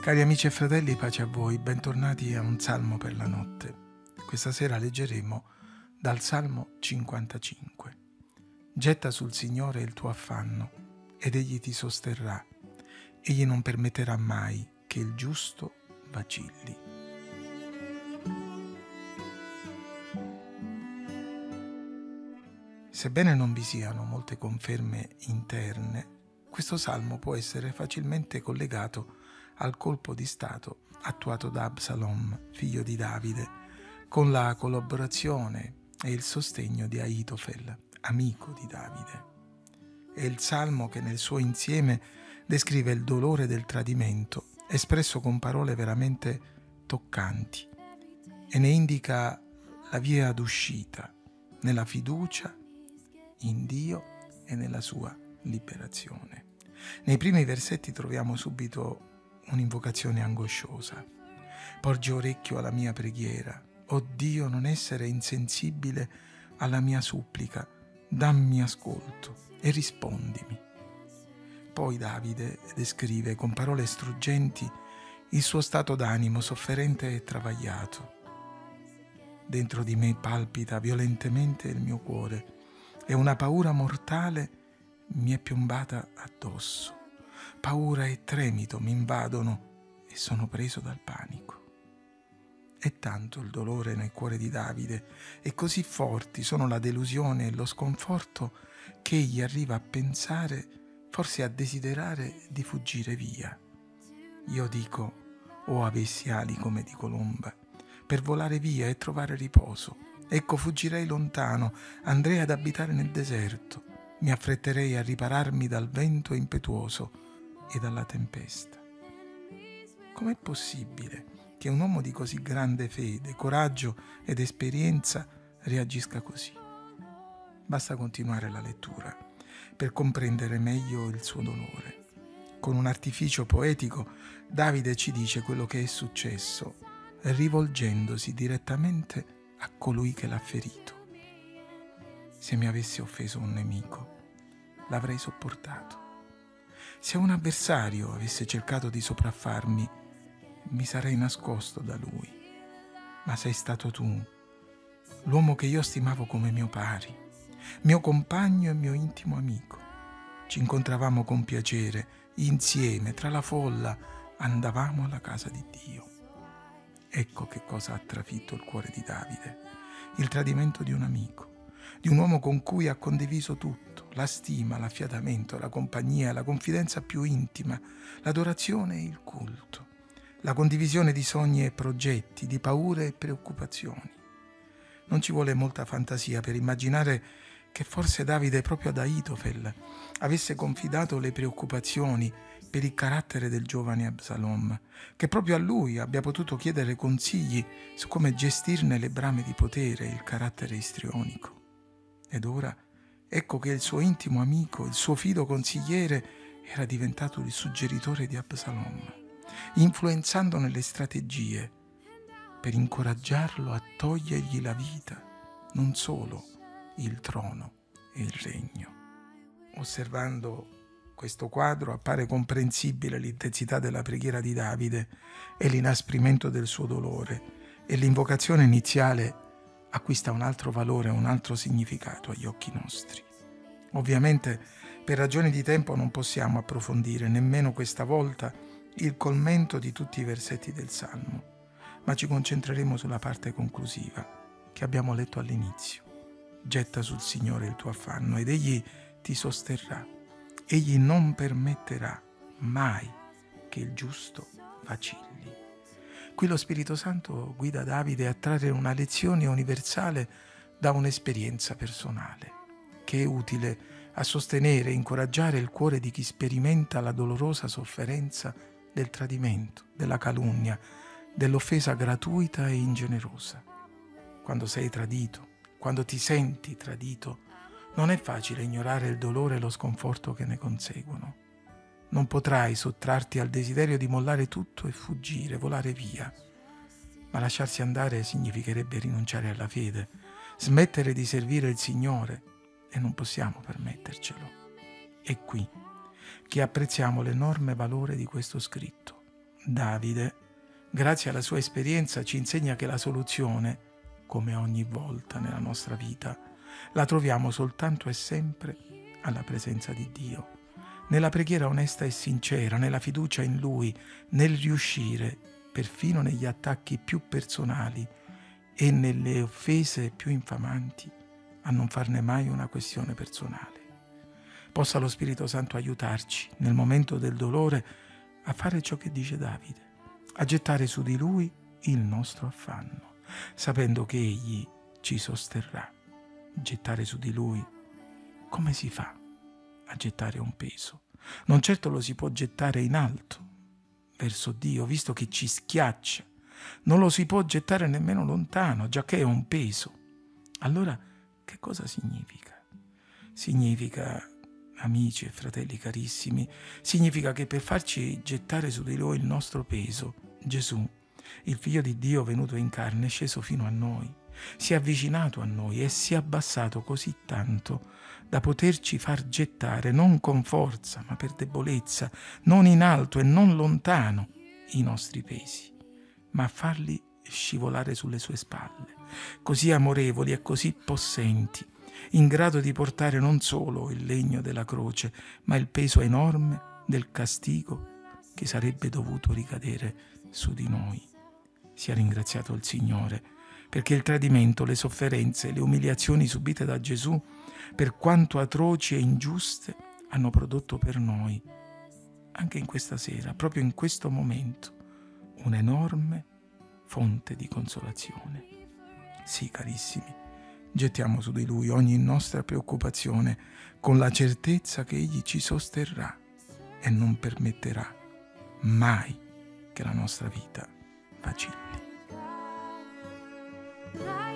Cari amici e fratelli, pace a voi, bentornati a un salmo per la notte. Questa sera leggeremo dal Salmo 55. Getta sul Signore il tuo affanno ed egli ti sosterrà. Egli non permetterà mai che il giusto vacilli. Sebbene non vi siano molte conferme interne, questo salmo può essere facilmente collegato al colpo di Stato attuato da Absalom, figlio di Davide, con la collaborazione e il sostegno di Aitofel, amico di Davide. È il salmo che nel suo insieme descrive il dolore del tradimento, espresso con parole veramente toccanti, e ne indica la via d'uscita nella fiducia in Dio e nella sua liberazione. Nei primi versetti troviamo subito un'invocazione angosciosa. Porgi orecchio alla mia preghiera. O Dio, non essere insensibile alla mia supplica. Dammi ascolto e rispondimi. Poi Davide descrive con parole struggenti il suo stato d'animo sofferente e travagliato. Dentro di me palpita violentemente il mio cuore e una paura mortale mi è piombata addosso. Paura e tremito mi invadono e sono preso dal panico. È tanto il dolore nel cuore di Davide e così forti sono la delusione e lo sconforto che egli arriva a pensare, forse a desiderare di fuggire via. Io dico, o oh, avessi ali come di colomba, per volare via e trovare riposo. Ecco, fuggirei lontano, andrei ad abitare nel deserto, mi affretterei a ripararmi dal vento impetuoso e dalla tempesta. Com'è possibile che un uomo di così grande fede, coraggio ed esperienza reagisca così? Basta continuare la lettura per comprendere meglio il suo dolore. Con un artificio poetico, Davide ci dice quello che è successo, rivolgendosi direttamente a colui che l'ha ferito. Se mi avesse offeso un nemico, l'avrei sopportato se un avversario avesse cercato di sopraffarmi, mi sarei nascosto da lui. Ma sei stato tu, l'uomo che io stimavo come mio pari, mio compagno e mio intimo amico. Ci incontravamo con piacere, insieme, tra la folla, andavamo alla casa di Dio. Ecco che cosa ha trafitto il cuore di Davide, il tradimento di un amico di un uomo con cui ha condiviso tutto, la stima, l'affiatamento, la compagnia, la confidenza più intima, l'adorazione e il culto, la condivisione di sogni e progetti, di paure e preoccupazioni. Non ci vuole molta fantasia per immaginare che forse Davide proprio ad Aitofel avesse confidato le preoccupazioni per il carattere del giovane Absalom, che proprio a lui abbia potuto chiedere consigli su come gestirne le brame di potere e il carattere istrionico. Ed ora ecco che il suo intimo amico, il suo fido consigliere, era diventato il suggeritore di Absalom, influenzando nelle strategie per incoraggiarlo a togliergli la vita, non solo il trono e il regno. Osservando questo quadro appare comprensibile l'intensità della preghiera di Davide e l'inasprimento del suo dolore e l'invocazione iniziale acquista un altro valore, un altro significato agli occhi nostri. Ovviamente per ragioni di tempo non possiamo approfondire nemmeno questa volta il colmento di tutti i versetti del Salmo, ma ci concentreremo sulla parte conclusiva che abbiamo letto all'inizio. Getta sul Signore il tuo affanno ed Egli ti sosterrà. Egli non permetterà mai che il giusto vacilli. Qui lo Spirito Santo guida Davide a trarre una lezione universale da un'esperienza personale, che è utile a sostenere e incoraggiare il cuore di chi sperimenta la dolorosa sofferenza del tradimento, della calunnia, dell'offesa gratuita e ingenerosa. Quando sei tradito, quando ti senti tradito, non è facile ignorare il dolore e lo sconforto che ne conseguono. Non potrai sottrarti al desiderio di mollare tutto e fuggire, volare via. Ma lasciarsi andare significherebbe rinunciare alla fede, smettere di servire il Signore e non possiamo permettercelo. È qui che apprezziamo l'enorme valore di questo scritto. Davide, grazie alla sua esperienza, ci insegna che la soluzione, come ogni volta nella nostra vita, la troviamo soltanto e sempre alla presenza di Dio, nella preghiera onesta e sincera, nella fiducia in Lui, nel riuscire, perfino negli attacchi più personali e nelle offese più infamanti, a non farne mai una questione personale. Possa lo Spirito Santo aiutarci nel momento del dolore a fare ciò che dice Davide, a gettare su di Lui il nostro affanno, sapendo che Egli ci sosterrà. Gettare su di Lui, come si fa a gettare un peso? Non certo lo si può gettare in alto, verso Dio, visto che ci schiaccia. Non lo si può gettare nemmeno lontano, già che è un peso. Allora, che cosa significa? Significa, amici e fratelli carissimi, significa che per farci gettare su di lui il nostro peso, Gesù, il figlio di Dio venuto in carne, è sceso fino a noi, si è avvicinato a noi e si è abbassato così tanto da poterci far gettare non con forza, ma per debolezza, non in alto e non lontano i nostri pesi, ma farli scivolare sulle sue spalle, così amorevoli e così possenti, in grado di portare non solo il legno della croce, ma il peso enorme del castigo che sarebbe dovuto ricadere su di noi. Sia ringraziato il Signore, perché il tradimento, le sofferenze, le umiliazioni subite da Gesù, per quanto atroci e ingiuste, hanno prodotto per noi, anche in questa sera, proprio in questo momento, un'enorme fonte di consolazione. Sì, carissimi, gettiamo su di Lui ogni nostra preoccupazione con la certezza che Egli ci sosterrà e non permetterà mai che la nostra vita vacilli. Bye.